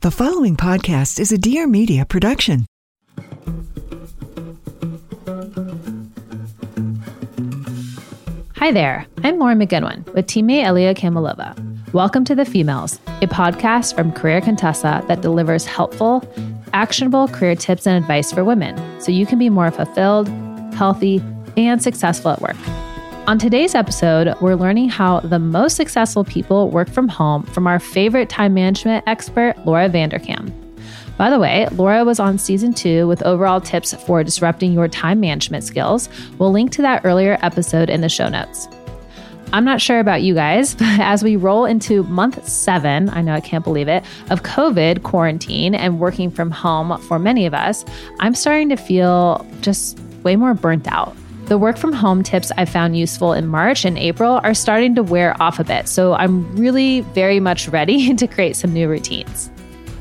The following podcast is a Dear Media production. Hi there, I'm Lauren McGoodwin with teammate Elia Kamalova. Welcome to The Femalista, a podcast from Career Contessa that delivers helpful, actionable career tips and advice for women so you can be more fulfilled, healthy, and successful at work. On today's episode, we're learning how the most successful people work from home from our favorite time management expert, Laura Vanderkam. By the way, Laura was on season two with overall tips for disrupting your time management skills. We'll link to that earlier episode in the show notes. I'm not sure about you guys, but as we roll into month seven, I know I can't believe it, of COVID quarantine and working from home for many of us, I'm starting to feel just way more burnt out. The work from home tips I found useful in March and April are starting to wear off a bit, so I'm really very much ready to create some new routines.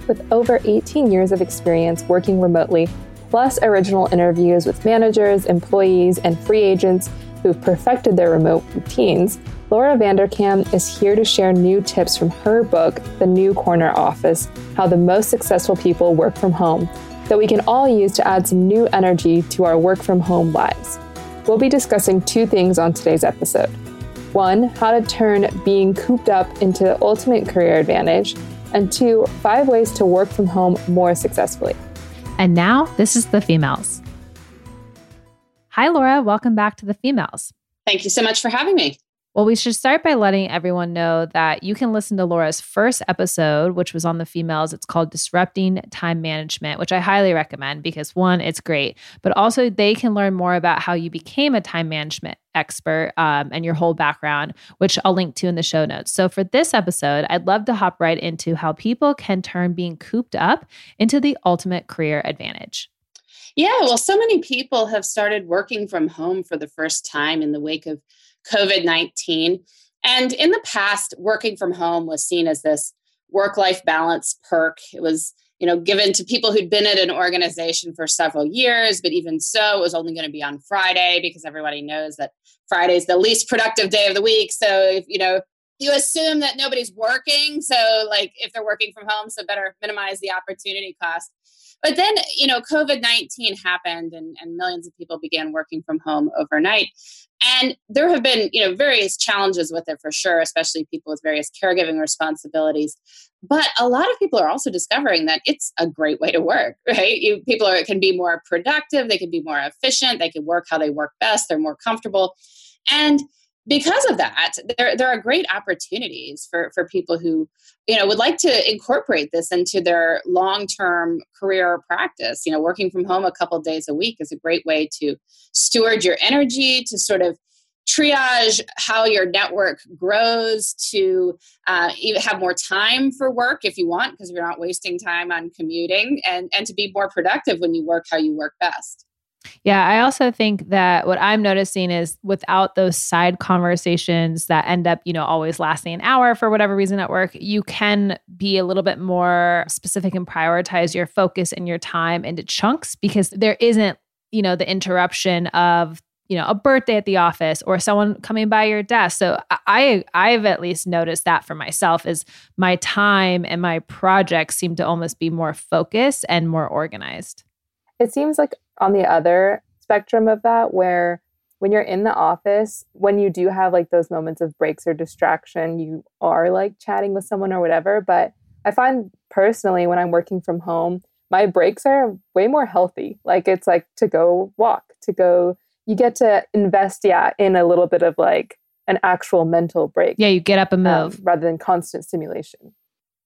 With over 18 years of experience working remotely, plus original interviews with managers, employees, and free agents who've perfected their remote routines, Laura Vanderkam is here to share new tips from her book, The New Corner Office How the Most Successful People Work from Home, that we can all use to add some new energy to our work from home lives. We'll be discussing two things on today's episode. One, how to turn being cooped up into the ultimate career advantage, and two, five ways to work from home more successfully. And now, this is The Femalista. Hi, Laura. Welcome back to The Femalista. Thank you so much for having me. Well, we should start by letting everyone know that you can listen to Laura's first episode, which was on the Femalista. It's called Disrupting Time Management, which I highly recommend because one, it's great, but also they can learn more about how you became a time management expert um, and your whole background, which I'll link to in the show notes. So for this episode, I'd love to hop right into how people can turn being cooped up into the ultimate career advantage. Yeah, well, so many people have started working from home for the first time in the wake of COVID 19. And in the past, working from home was seen as this work life balance perk. It was you know given to people who'd been at an organization for several years but even so it was only going to be on friday because everybody knows that friday is the least productive day of the week so if you know you assume that nobody's working so like if they're working from home so better minimize the opportunity cost but then, you know, COVID 19 happened and, and millions of people began working from home overnight. And there have been, you know, various challenges with it for sure, especially people with various caregiving responsibilities. But a lot of people are also discovering that it's a great way to work, right? You, people are, can be more productive, they can be more efficient, they can work how they work best, they're more comfortable. And because of that, there, there are great opportunities for, for people who, you know, would like to incorporate this into their long-term career practice. You know, working from home a couple days a week is a great way to steward your energy, to sort of triage how your network grows, to uh, have more time for work if you want, because you're not wasting time on commuting, and, and to be more productive when you work how you work best. Yeah, I also think that what I'm noticing is without those side conversations that end up, you know, always lasting an hour for whatever reason at work, you can be a little bit more specific and prioritize your focus and your time into chunks because there isn't, you know, the interruption of you know a birthday at the office or someone coming by your desk. So i i've at least noticed that for myself is my time and my projects seem to almost be more focused and more organized. It seems like on the other spectrum of that, where when you're in the office, when you do have like those moments of breaks or distraction, you are like chatting with someone or whatever. But I find personally when I'm working from home, my breaks are way more healthy. Like it's like to go walk, to go, you get to invest, yeah, in a little bit of like an actual mental break. Yeah, you get up and move um, rather than constant stimulation.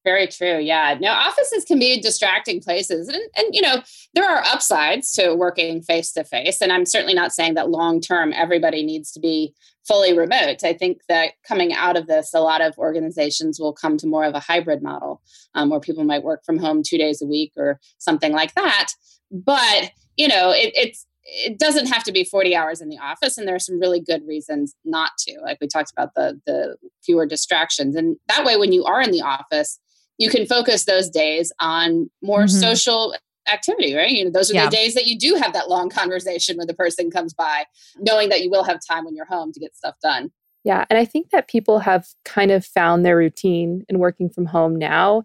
Very true. Yeah. No, offices can be distracting places. And, and you know, there are upsides to working face to face. And I'm certainly not saying that long term everybody needs to be fully remote. I think that coming out of this, a lot of organizations will come to more of a hybrid model um, where people might work from home two days a week or something like that. But, you know, it, it's, it doesn't have to be 40 hours in the office and there are some really good reasons not to like we talked about the the fewer distractions and that way when you are in the office you can focus those days on more mm-hmm. social activity, right? You know, those are yeah. the days that you do have that long conversation when the person comes by, knowing that you will have time when you're home to get stuff done. Yeah. And I think that people have kind of found their routine in working from home now.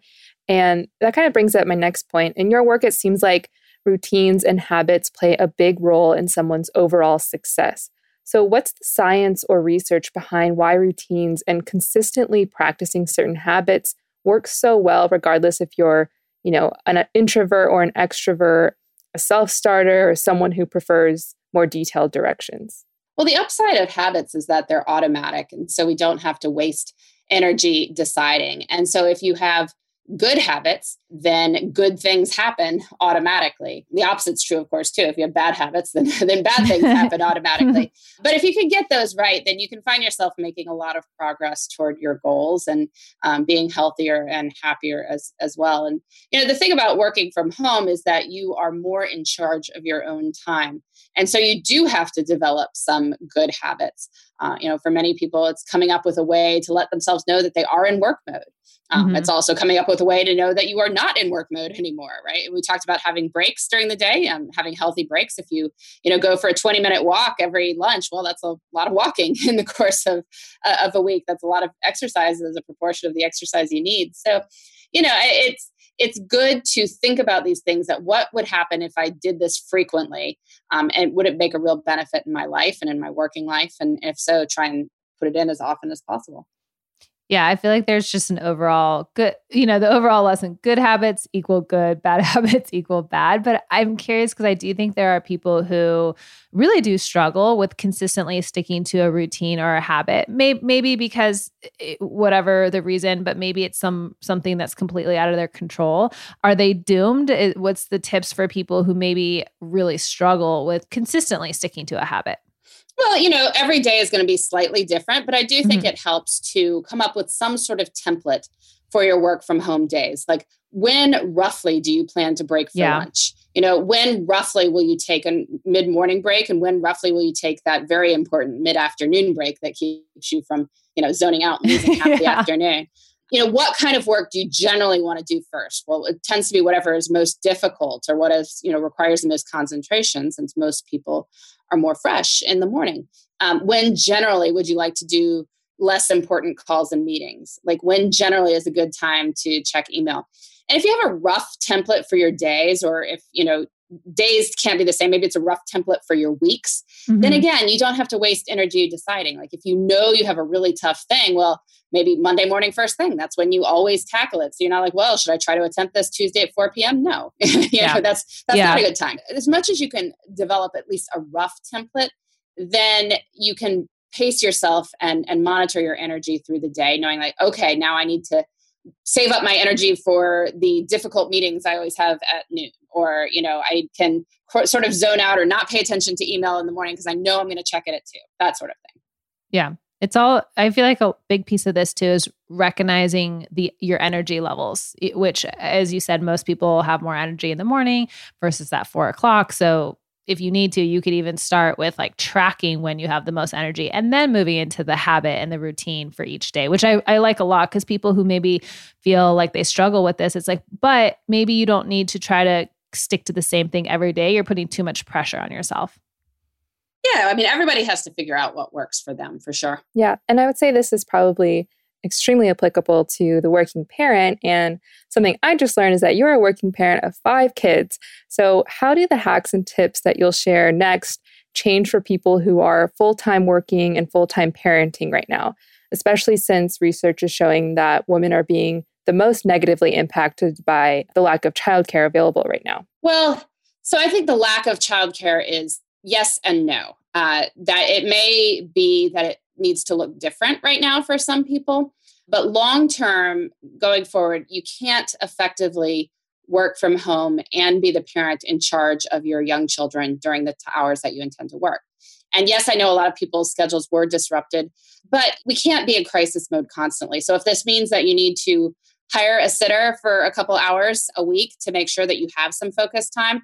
And that kind of brings up my next point. In your work, it seems like routines and habits play a big role in someone's overall success. So, what's the science or research behind why routines and consistently practicing certain habits works so well, regardless if you're, you know, an introvert or an extrovert, a self starter, or someone who prefers more detailed directions? Well, the upside of habits is that they're automatic. And so we don't have to waste energy deciding. And so if you have good habits, then good things happen automatically. The opposite's true, of course, too. If you have bad habits, then, then bad things happen automatically. But if you can get those right, then you can find yourself making a lot of progress toward your goals and um, being healthier and happier as, as well. And, you know, the thing about working from home is that you are more in charge of your own time. And so you do have to develop some good habits. Uh, you know, for many people, it's coming up with a way to let themselves know that they are in work mode. Um, mm-hmm. It's also coming up with a way to know that you are not in work mode anymore, right? We talked about having breaks during the day, um, having healthy breaks. If you, you know, go for a 20 minute walk every lunch, well, that's a lot of walking in the course of, uh, of a week. That's a lot of exercise as a proportion of the exercise you need. So, you know, it's, it's good to think about these things that what would happen if I did this frequently? Um, and would it make a real benefit in my life and in my working life? And if so, try and put it in as often as possible. Yeah, I feel like there's just an overall good, you know, the overall lesson good habits equal good, bad habits equal bad. But I'm curious because I do think there are people who really do struggle with consistently sticking to a routine or a habit. Maybe, maybe because it, whatever the reason, but maybe it's some something that's completely out of their control. Are they doomed? Eh, what's the tips for people who maybe really struggle with consistently sticking to a habit? Well, you know, every day is going to be slightly different, but I do think mm-hmm. it helps to come up with some sort of template for your work from home days. Like, when roughly do you plan to break for yeah. lunch? You know, when roughly will you take a mid morning break? And when roughly will you take that very important mid afternoon break that keeps you from, you know, zoning out and losing half yeah. the afternoon? You know, what kind of work do you generally want to do first? Well, it tends to be whatever is most difficult or what is, you know, requires the most concentration since most people are more fresh in the morning. Um, when generally would you like to do less important calls and meetings? Like when generally is a good time to check email? And if you have a rough template for your days, or if you know days can't be the same, maybe it's a rough template for your weeks, mm-hmm. then again, you don't have to waste energy deciding. Like if you know you have a really tough thing, well, maybe Monday morning first thing. That's when you always tackle it. So you're not like, well, should I try to attempt this Tuesday at 4 p.m.? No, you yeah. know, that's that's yeah. not a good time. As much as you can develop at least a rough template, then you can pace yourself and and monitor your energy through the day, knowing like, okay, now I need to save up my energy for the difficult meetings I always have at noon, or you know, I can sort of zone out or not pay attention to email in the morning because I know I'm going to check it at two. That sort of thing. Yeah, it's all i feel like a big piece of this too is recognizing the your energy levels which as you said most people have more energy in the morning versus that four o'clock so if you need to you could even start with like tracking when you have the most energy and then moving into the habit and the routine for each day which i, I like a lot because people who maybe feel like they struggle with this it's like but maybe you don't need to try to stick to the same thing every day you're putting too much pressure on yourself yeah, I mean, everybody has to figure out what works for them for sure. Yeah. And I would say this is probably extremely applicable to the working parent. And something I just learned is that you're a working parent of five kids. So, how do the hacks and tips that you'll share next change for people who are full time working and full time parenting right now? Especially since research is showing that women are being the most negatively impacted by the lack of childcare available right now? Well, so I think the lack of childcare is yes and no. Uh, that it may be that it needs to look different right now for some people, but long term, going forward, you can't effectively work from home and be the parent in charge of your young children during the hours that you intend to work. And yes, I know a lot of people's schedules were disrupted, but we can't be in crisis mode constantly. So if this means that you need to hire a sitter for a couple hours a week to make sure that you have some focus time,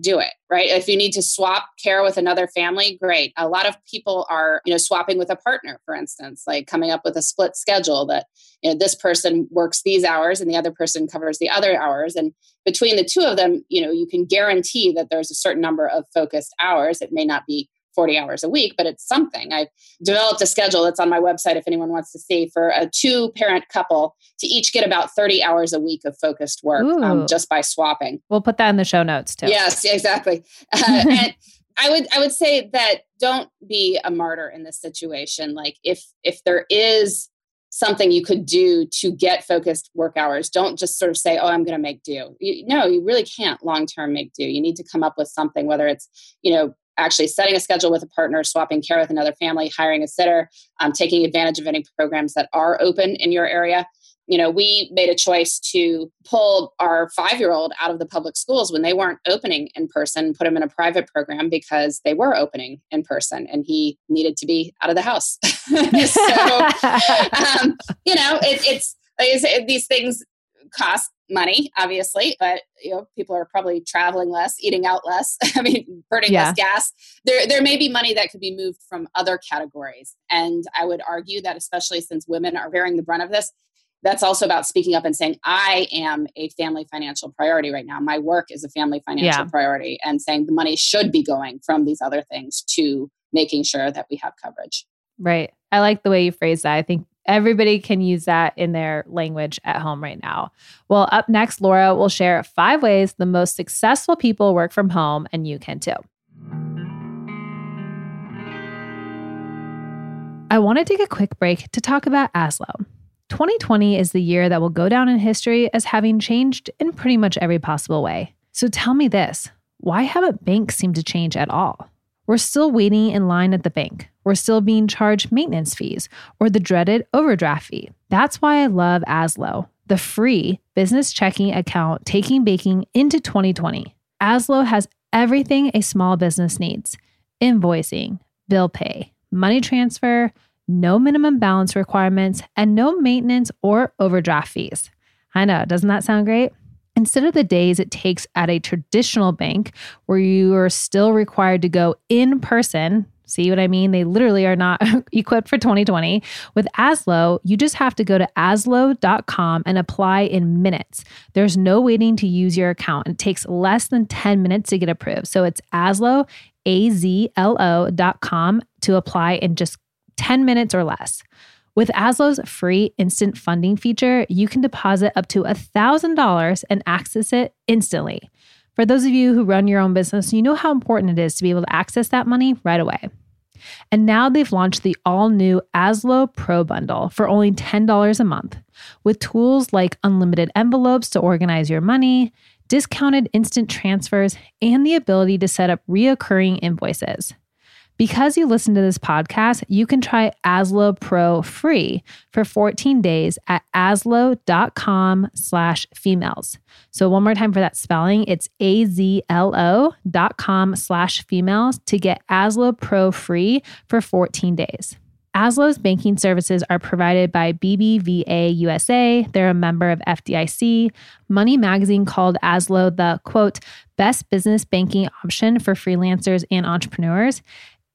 do it right? If you need to swap care with another family great. A lot of people are you know swapping with a partner for instance like coming up with a split schedule that you know this person works these hours and the other person covers the other hours. And between the two of them you know you can guarantee that there's a certain number of focused hours. It may not be 40 hours a week, but it's something. I've developed a schedule that's on my website if anyone wants to see for a two parent couple to each get about 30 hours a week of focused work um, just by swapping. We'll put that in the show notes too. Yes, exactly. Uh, and I would I would say that don't be a martyr in this situation. Like if if there is something you could do to get focused work hours. Don't just sort of say, "Oh, I'm going to make do." You, no, you really can't long term make do. You need to come up with something, whether it's you know actually setting a schedule with a partner, swapping care with another family, hiring a sitter, um, taking advantage of any programs that are open in your area. You know, we made a choice to pull our five year old out of the public schools when they weren't opening in person, put him in a private program because they were opening in person and he needed to be out of the house. so, um, you know, it, it's, it's, these things cost money, obviously, but you know, people are probably traveling less, eating out less. I mean, burning yeah. less gas. There, there may be money that could be moved from other categories, and I would argue that, especially since women are bearing the brunt of this, that's also about speaking up and saying, "I am a family financial priority right now. My work is a family financial yeah. priority," and saying the money should be going from these other things to making sure that we have coverage. Right. I like the way you phrase that. I think Everybody can use that in their language at home right now. Well, up next, Laura will share five ways the most successful people work from home, and you can too. I want to take a quick break to talk about Azlo. 2020 is the year that will go down in history as having changed in pretty much every possible way. So tell me this why haven't banks seemed to change at all? We're still waiting in line at the bank. We're still being charged maintenance fees or the dreaded overdraft fee. That's why I love Azlo, the free business checking account taking baking into 2020. Azlo has everything a small business needs invoicing, bill pay, money transfer, no minimum balance requirements, and no maintenance or overdraft fees. I know, doesn't that sound great? Instead of the days it takes at a traditional bank where you are still required to go in person, see what I mean? They literally are not equipped for 2020. With Azlo, you just have to go to azlo.com and apply in minutes. There's no waiting to use your account. It takes less than 10 minutes to get approved. So it's aslo, Azlo, L O.com to apply in just 10 minutes or less. With Azlo's free instant funding feature, you can deposit up to $1,000 and access it instantly. For those of you who run your own business, you know how important it is to be able to access that money right away. And now they've launched the all new Azlo Pro Bundle for only $10 a month, with tools like unlimited envelopes to organize your money, discounted instant transfers, and the ability to set up reoccurring invoices. Because you listen to this podcast, you can try Azlo Pro free for 14 days at azlo.com slash females. So one more time for that spelling, it's A-Z-L-O dot com slash females to get Azlo Pro free for 14 days. Azlo's banking services are provided by BBVA USA. They're a member of FDIC. Money Magazine called Azlo the quote, best business banking option for freelancers and entrepreneurs.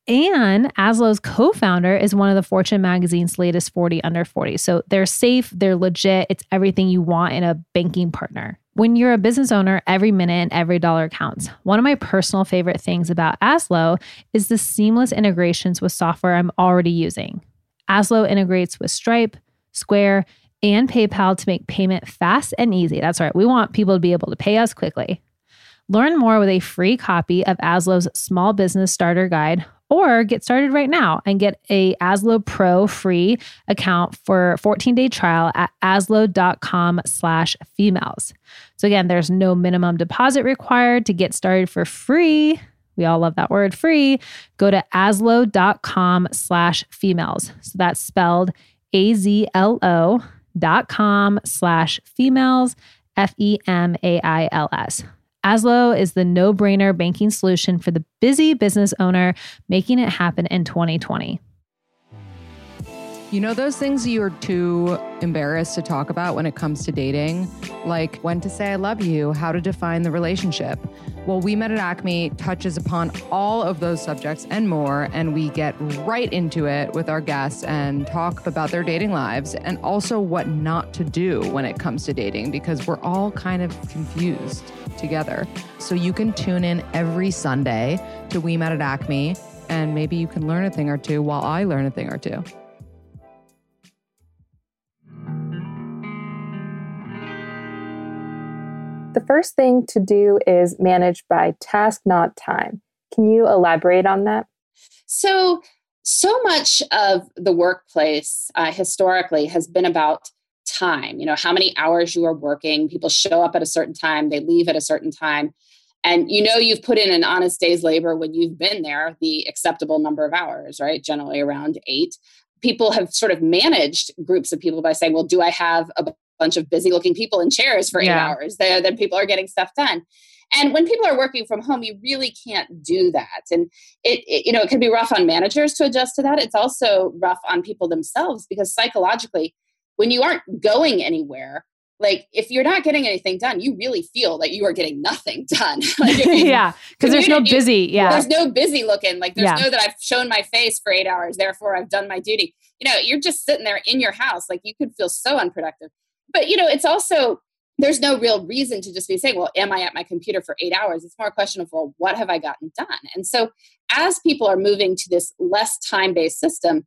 And Azlo's co founder is one of the Fortune magazine's latest 40 under 40. So they're safe, they're legit, it's everything you want in a banking partner. When you're a business owner, every minute and every dollar counts. One of my personal favorite things about Azlo is the seamless integrations with software I'm already using. Azlo integrates with Stripe, Square, and PayPal to make payment fast and easy. That's right, we want people to be able to pay us quickly. Learn more with a free copy of Azlo's Small Business Starter Guide or get started right now and get a Azlo Pro free account for 14-day trial at azlo.com slash females. So again, there's no minimum deposit required to get started for free. We all love that word free. Go to azlo.com slash females. So that's spelled A-Z-L-O dot com slash females, F-E-M-A-I-L-S. Azlo is the no brainer banking solution for the busy business owner, making it happen in 2020. You know, those things you're too embarrassed to talk about when it comes to dating, like when to say I love you, how to define the relationship. Well, We Met at Acme touches upon all of those subjects and more, and we get right into it with our guests and talk about their dating lives and also what not to do when it comes to dating because we're all kind of confused together. So you can tune in every Sunday to We Met at Acme, and maybe you can learn a thing or two while I learn a thing or two. The first thing to do is manage by task, not time. Can you elaborate on that? So, so much of the workplace uh, historically has been about time. You know, how many hours you are working. People show up at a certain time, they leave at a certain time. And you know, you've put in an honest day's labor when you've been there the acceptable number of hours, right? Generally around eight. People have sort of managed groups of people by saying, well, do I have a bunch of busy looking people in chairs for eight yeah. hours. Then people are getting stuff done. And when people are working from home, you really can't do that. And it, it, you know, it can be rough on managers to adjust to that. It's also rough on people themselves because psychologically, when you aren't going anywhere, like if you're not getting anything done, you really feel that you are getting nothing done. like you, yeah, because there's no busy. Yeah, there's no busy looking. Like there's yeah. no that I've shown my face for eight hours, therefore I've done my duty. You know, you're just sitting there in your house, like you could feel so unproductive but you know it's also there's no real reason to just be saying well am i at my computer for eight hours? It's more a question of well what have i gotten done? And so as people are moving to this less time based system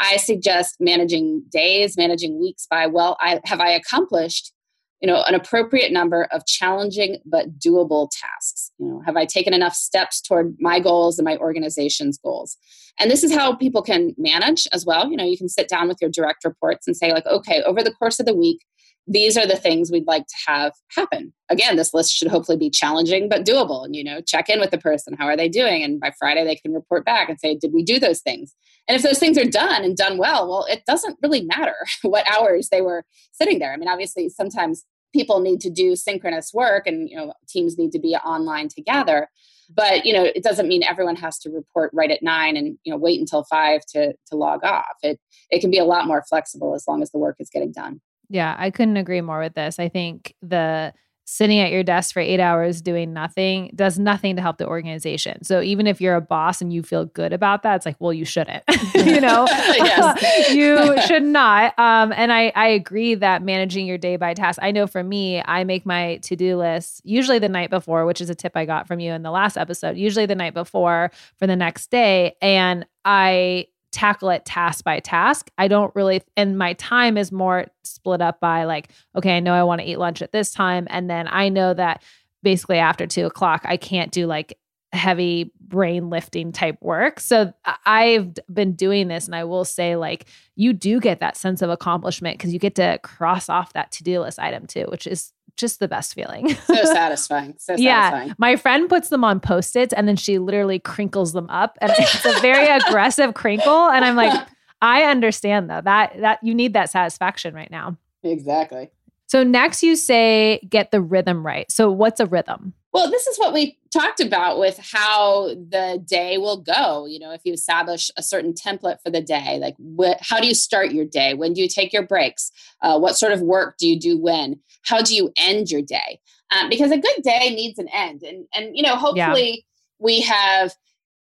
i suggest managing days managing weeks by well i have i accomplished you know an appropriate number of challenging but doable tasks? You know have i taken enough steps toward my goals and my organization's goals? And this is how people can manage as well. You know you can sit down with your direct reports and say like okay over the course of the week these are the things we'd like to have happen. Again, this list should hopefully be challenging but doable. And you know, check in with the person. How are they doing? And by Friday, they can report back and say, "Did we do those things?" And if those things are done and done well, well, it doesn't really matter what hours they were sitting there. I mean, obviously, sometimes people need to do synchronous work, and you know, teams need to be online together. But you know, it doesn't mean everyone has to report right at nine and you know wait until five to to log off. It it can be a lot more flexible as long as the work is getting done. Yeah, I couldn't agree more with this. I think the sitting at your desk for eight hours doing nothing does nothing to help the organization. So even if you're a boss and you feel good about that, it's like, well, you shouldn't, you know, you should not. Um, and I, I agree that managing your day by task, I know for me, I make my to-do list usually the night before, which is a tip I got from you in the last episode, usually the night before for the next day. And I tackle it task by task. I don't really, and my time is more split up by like, okay, I know I want to eat lunch at this time. And then I know that basically after two o'clock, I can't do like heavy brain lifting type work. So I've been doing this and I will say like you do get that sense of accomplishment because you get to cross off that to-do list item too, which is just the best feeling. so satisfying. So satisfying. yeah. My friend puts them on post-its and then she literally crinkles them up and it's a very aggressive crinkle and I'm like I understand though. That that you need that satisfaction right now. Exactly. So next you say get the rhythm right. So what's a rhythm? Well, this is what we talked about with how the day will go. You know, if you establish a certain template for the day, like what, how do you start your day? When do you take your breaks? Uh, what sort of work do you do when? How do you end your day? Um, because a good day needs an end. And, and you know, hopefully yeah. we have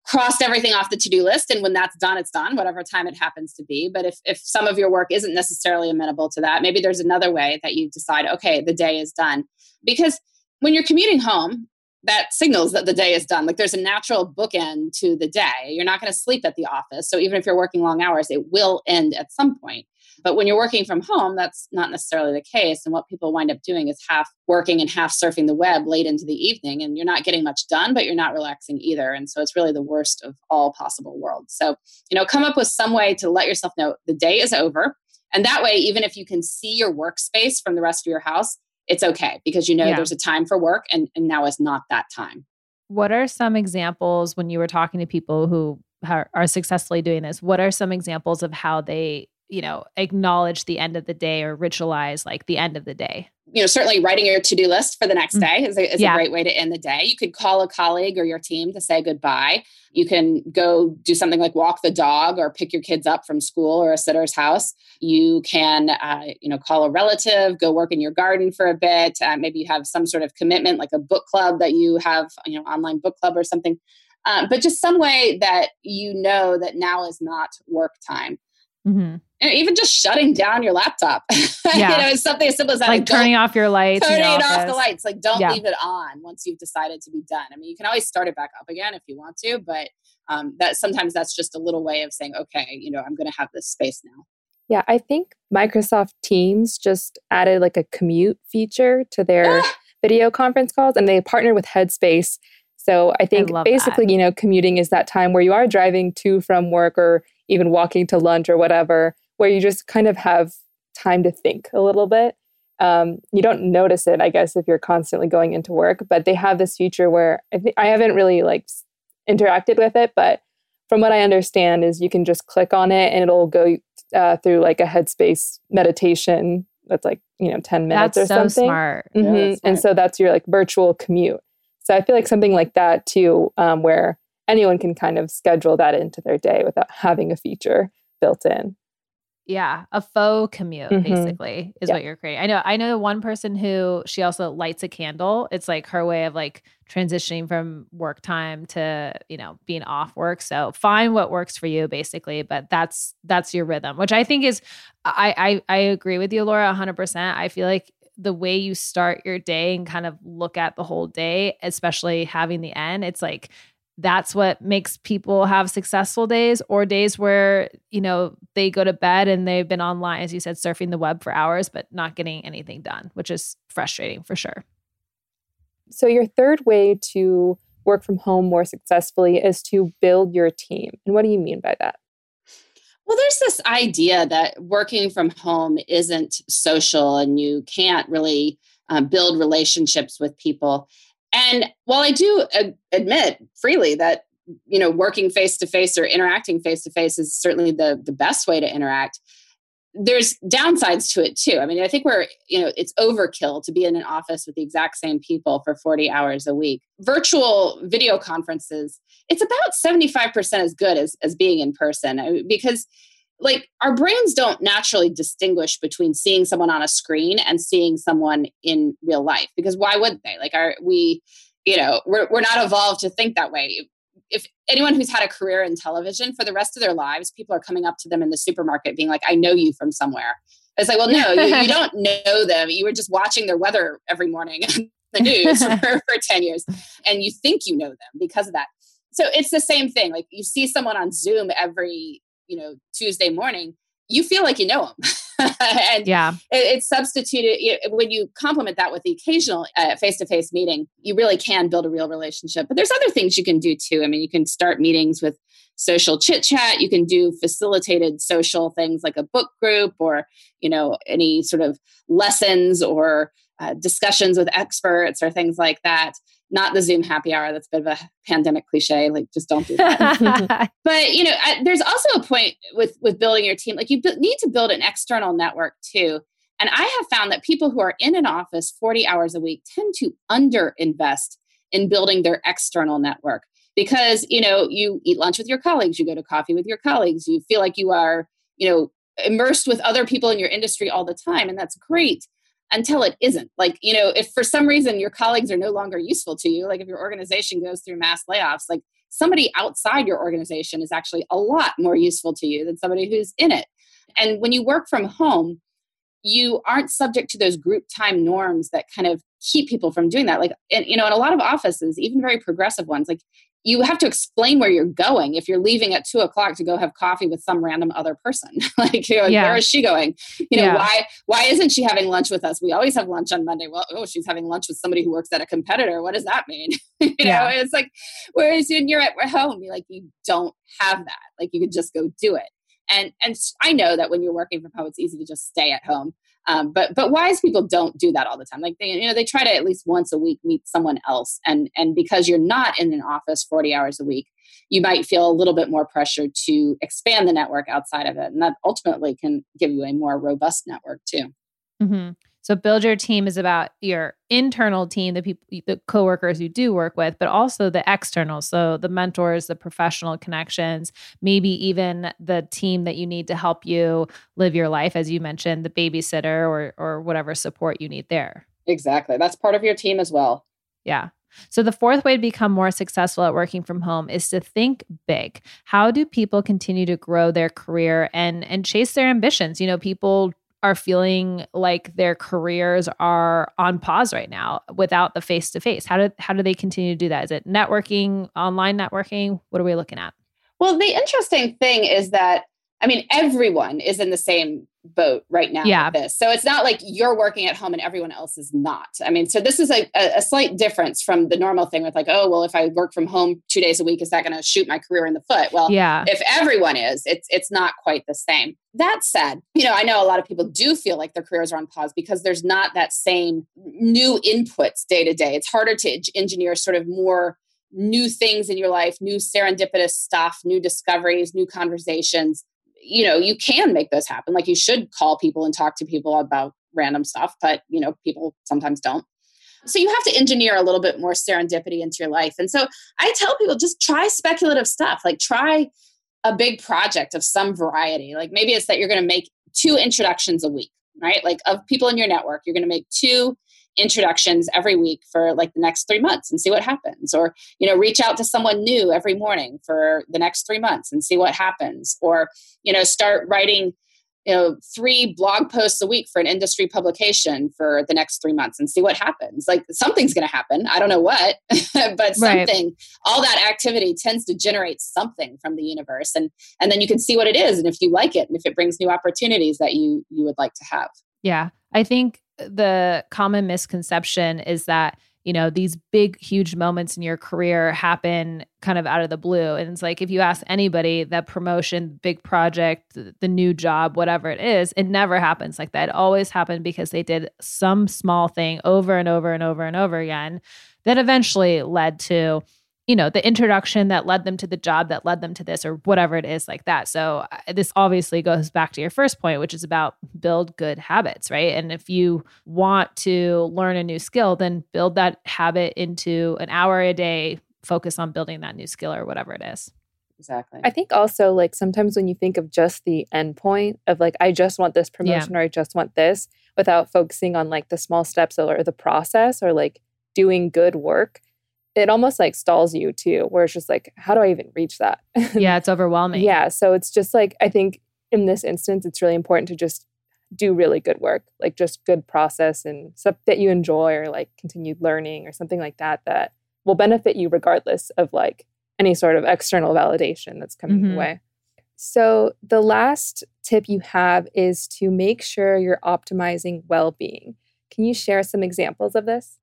crossed everything off the to-do list and when that's done it's done whatever time it happens to be but if if some of your work isn't necessarily amenable to that maybe there's another way that you decide okay the day is done because when you're commuting home, that signals that the day is done. Like there's a natural bookend to the day. You're not going to sleep at the office. So even if you're working long hours, it will end at some point. But when you're working from home, that's not necessarily the case. And what people wind up doing is half working and half surfing the web late into the evening. And you're not getting much done, but you're not relaxing either. And so it's really the worst of all possible worlds. So, you know, come up with some way to let yourself know the day is over. And that way, even if you can see your workspace from the rest of your house, it's okay because you know yeah. there's a time for work and, and now is not that time. What are some examples when you were talking to people who are successfully doing this? What are some examples of how they you know, acknowledge the end of the day or ritualize like the end of the day? You know, certainly writing your to do list for the next mm. day is, a, is yeah. a great way to end the day. You could call a colleague or your team to say goodbye. You can go do something like walk the dog or pick your kids up from school or a sitter's house. You can, uh, you know, call a relative, go work in your garden for a bit. Uh, maybe you have some sort of commitment, like a book club that you have, you know, online book club or something. Um, but just some way that you know that now is not work time. Mm-hmm. And even just shutting down your laptop. Yeah. you know, it's something as simple as that. Like, like turning off your lights. Turning off the lights. Like don't yeah. leave it on once you've decided to be done. I mean, you can always start it back up again if you want to, but um, that sometimes that's just a little way of saying, okay, you know, I'm going to have this space now. Yeah, I think Microsoft Teams just added like a commute feature to their video conference calls and they partnered with Headspace. So I think I basically, that. you know, commuting is that time where you are driving to from work or even walking to lunch or whatever, where you just kind of have time to think a little bit. Um, you don't notice it, I guess, if you're constantly going into work. But they have this feature where I, th- I haven't really like interacted with it, but from what I understand, is you can just click on it and it'll go uh, through like a headspace meditation that's like you know 10 minutes that's or so something smart. Mm-hmm. Yeah, smart. and so that's your like virtual commute so i feel like something like that too um, where anyone can kind of schedule that into their day without having a feature built in. Yeah, a faux commute mm-hmm. basically is yeah. what you're creating. I know I know the one person who she also lights a candle. It's like her way of like transitioning from work time to, you know, being off work. So find what works for you basically, but that's that's your rhythm, which I think is I I I agree with you Laura 100%. I feel like the way you start your day and kind of look at the whole day, especially having the end, it's like that's what makes people have successful days or days where you know they go to bed and they've been online as you said surfing the web for hours but not getting anything done which is frustrating for sure. So your third way to work from home more successfully is to build your team. And what do you mean by that? Well, there's this idea that working from home isn't social and you can't really um, build relationships with people. And while I do admit freely that you know working face to face or interacting face to face is certainly the the best way to interact, there's downsides to it too. I mean, I think we're you know it's overkill to be in an office with the exact same people for 40 hours a week. Virtual video conferences, it's about 75% as good as as being in person uh, because like our brains don't naturally distinguish between seeing someone on a screen and seeing someone in real life because why would they? Like are we you know we're, we're not evolved to think that way. If anyone who's had a career in television for the rest of their lives people are coming up to them in the supermarket being like i know you from somewhere. It's like well no you, you don't know them. You were just watching their weather every morning the news for, for 10 years and you think you know them because of that. So it's the same thing. Like you see someone on zoom every you know Tuesday morning, you feel like you know them. and yeah, it, it's substituted when you complement that with the occasional face to face meeting. You really can build a real relationship. But there's other things you can do too. I mean, you can start meetings with social chit chat. You can do facilitated social things like a book group or you know any sort of lessons or uh, discussions with experts or things like that not the Zoom happy hour. That's a bit of a pandemic cliche. Like, just don't do that. but you know, I, there's also a point with with building your team. Like, you b- need to build an external network too. And I have found that people who are in an office 40 hours a week tend to underinvest in building their external network because you know you eat lunch with your colleagues, you go to coffee with your colleagues, you feel like you are you know immersed with other people in your industry all the time, and that's great until it isn't. Like, you know, if for some reason your colleagues are no longer useful to you, like if your organization goes through mass layoffs, like somebody outside your organization is actually a lot more useful to you than somebody who's in it. And when you work from home, you aren't subject to those group time norms that kind of keep people from doing that. Like, and, you know, in a lot of offices, even very progressive ones, like you have to explain where you're going if you're leaving at two o'clock to go have coffee with some random other person. Like you know, yeah. where is she going? You know yeah. why why isn't she having lunch with us? We always have lunch on monday. Well oh she's having lunch with somebody who works at a competitor. What does that mean? You yeah. know it's like whereas when you're at home. You like you don't have that. Like you can just go do it. And and i know that when you're working from home it's easy to just stay at home um, but but wise people don't do that all the time. Like they you know they try to at least once a week meet someone else, and and because you're not in an office 40 hours a week, you might feel a little bit more pressure to expand the network outside of it, and that ultimately can give you a more robust network too. Mm-hmm. So build your team is about your internal team, the people, the coworkers you do work with, but also the external. So the mentors, the professional connections, maybe even the team that you need to help you live your life, as you mentioned, the babysitter or or whatever support you need there. Exactly. That's part of your team as well. Yeah. So, the fourth way to become more successful at working from home is to think big. How do people continue to grow their career and and chase their ambitions? You know, people are feeling like their careers are on pause right now without the face to face. How do how do they continue to do that? Is it networking, online networking? What are we looking at? Well, the interesting thing is that I mean everyone is in the same boat right now yeah. this. So it's not like you're working at home and everyone else is not. I mean, so this is a, a slight difference from the normal thing with like, oh, well, if I work from home two days a week, is that going to shoot my career in the foot? Well, yeah. if everyone is, it's it's not quite the same. That said, you know, I know a lot of people do feel like their careers are on pause because there's not that same new inputs day to day. It's harder to engineer sort of more new things in your life, new serendipitous stuff, new discoveries, new conversations you know you can make this happen. Like you should call people and talk to people about random stuff but you know people sometimes don't. So you have to engineer a little bit more serendipity into your life. And so i tell people just try speculative stuff. Like try a big project of some variety. Like maybe it's that you're going to make two introductions a week right? Like of people in your network you're going to make two introductions every week for like the next three months and see what happens. Or you know reach out to someone new every morning for the next three months and see what happens. Or you know start writing you know three blog posts a week for an industry publication for the next three months and see what happens. Like something's going to happen. I don't know what but something right. all that activity tends to generate something from the universe. And and then you can see what it is and if you like it and if it brings new opportunities that you you would like to have. Yeah. I think the common misconception is that you know these big huge moments in your career happen kind of out of the blue. And it's like if you ask anybody that promotion big project the new job whatever it is it never happens like that. It always happened because they did some small thing over and over and over and over again that eventually led to you know the introduction that led them to the job that led them to this or whatever it is like that. So uh, this obviously goes back to your first point which is about build good habits right? And if you want to learn a new skill then build that habit into an hour a day focus on building that new skill or whatever it is. Exactly. I think also like sometimes when you think of just the end point of like i just want this promotion yeah. or i just want this without focusing on like the small steps or the process or like doing good work it almost like stalls you too, where it's just like, how do I even reach that? yeah, it's overwhelming. yeah. So it's just like, I think in this instance, it's really important to just do really good work, like just good process and stuff that you enjoy or like continued learning or something like that that will benefit you regardless of like any sort of external validation that's coming mm-hmm. your way. So, the last tip you have is to make sure you're optimizing well being. Can you share some examples of this?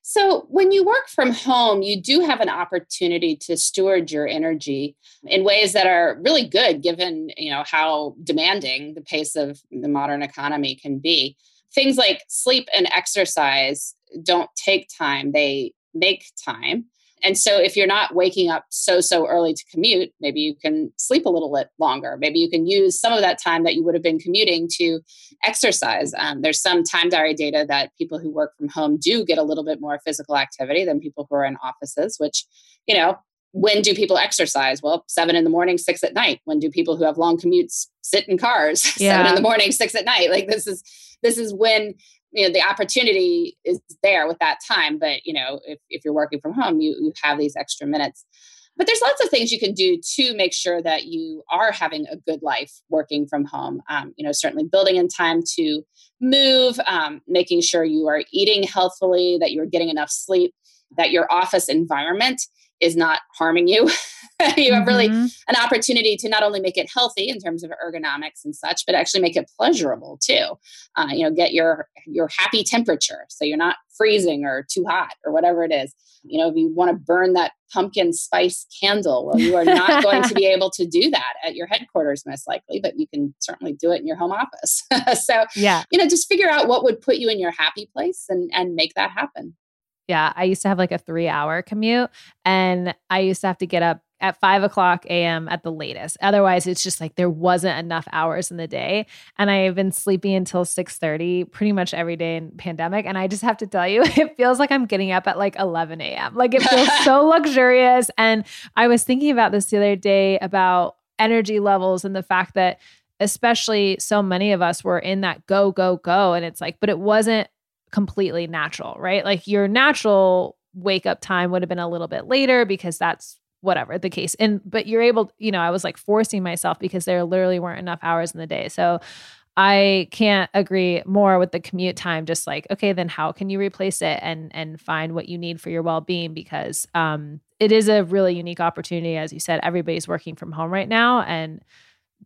So, when you work from home, you do have an opportunity to steward your energy in ways that are really good given, you know, how demanding the pace of the modern economy can be. Things like sleep and exercise don't take time, they make time. And so if you're not waking up so, so early to commute, maybe you can sleep a little bit longer. Maybe you can use some of that time that you would have been commuting to exercise. Um, there's some time diary data that people who work from home do get a little bit more physical activity than people who are in offices, which, you know, when do people exercise? Well, seven in the morning, six at night. When do people who have long commutes sit in cars? Yeah. seven in the morning, six at night. Like this is this is when you know the opportunity is there with that time but you know if, if you're working from home you, you have these extra minutes. But there's lots of things you can do to make sure that you are having a good life working from home. Um, you know certainly building in time to move um, making sure you are eating healthfully that you're getting enough sleep that your office environment is not harming you. you have really mm-hmm. an opportunity to not only make it healthy in terms of ergonomics and such, but actually make it pleasurable too. Uh, you know, get your your happy temperature, so you're not freezing or too hot or whatever it is. You know, if you want to burn that pumpkin spice candle, well, you are not going to be able to do that at your headquarters, most likely, but you can certainly do it in your home office. so, yeah, you know, just figure out what would put you in your happy place and and make that happen. Yeah, I used to have like a three hour commute, and I used to have to get up at 5 o'clock a.m. at the latest. Otherwise, it's just like there wasn't enough hours in the day. And I've been sleeping until 6:30 pretty much every day in pandemic. And I just have to tell you, it feels like I'm getting up at like 11 a.m. Like it feels so luxurious. And I was thinking about this the other day about energy levels and the fact that especially so many of us were in that go, go, go. And it's like, but it wasn't completely natural, right? Like your natural wake up time would have been a little bit later because that's whatever the case. And but you're able, you know, I was like forcing myself because there literally weren't enough hours in the day. So I can't agree more with the commute time. Just like, okay, then how can you replace it and and find what you need for your well being? Because um, it is a really unique opportunity, as you said. Everybody's working from home right now, and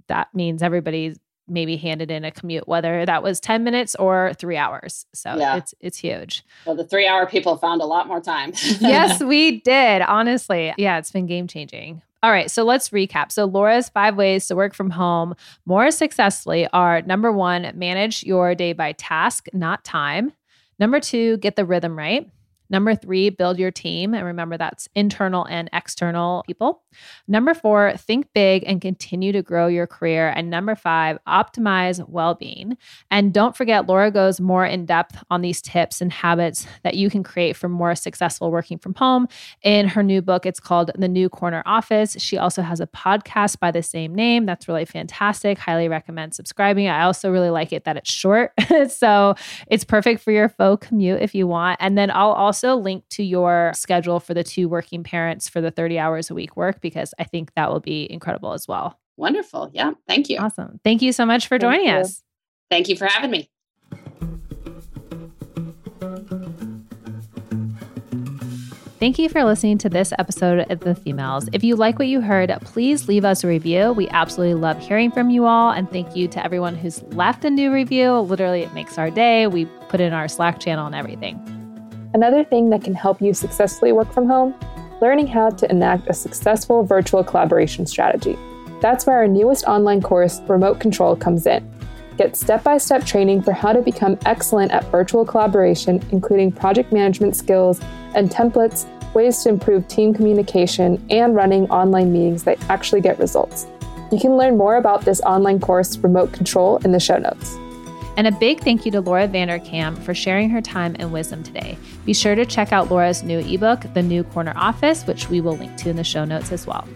that means everybody's maybe handed in a commute, whether that was 10 minutes or three hours. So yeah. it's it's huge. Well, the three hour people found a lot more time. yes, we did. Honestly. Yeah, it's been game changing. All right, so let's recap. So, Laura's five ways to work from home more successfully are number one, manage your day by task, not time. Number two, get the rhythm right. Number three, build your team. And remember, that's internal and external people. Number four, think big and continue to grow your career. And number five, optimize well being. And don't forget, Laura goes more in depth on these tips and habits that you can create for more successful working from home. In her new book, it's called The New Corner Office. She also has a podcast by the same name. That's really fantastic. Highly recommend subscribing. I also really like it that it's short. so it's perfect for your faux commute if you want. And then I'll also also link to your schedule for the two working parents for the 30 hours a week work because I think that will be incredible as well. Wonderful. Yeah. Thank you. Awesome. Thank you so much for Thank joining you. us. Thank you for having me. Thank you for listening to this episode of The Femalista. If you like what you heard, please leave us a review. We absolutely love hearing from you all. And thank you to everyone who's left a new review. Literally, it makes our day. We put in our Slack channel and everything. Another thing that can help you successfully work from home learning how to enact a successful virtual collaboration strategy. That's where our newest online course, Remote Control, comes in. Get step by step training for how to become excellent at virtual collaboration, including project management skills and templates, ways to improve team communication, and running online meetings that actually get results. You can learn more about this online course, Remote Control, in the show notes. And a big thank you to Laura Vanderkam for sharing her time and wisdom today. Be sure to check out Laura's new ebook, The New Corner Office, which we will link to in the show notes as well.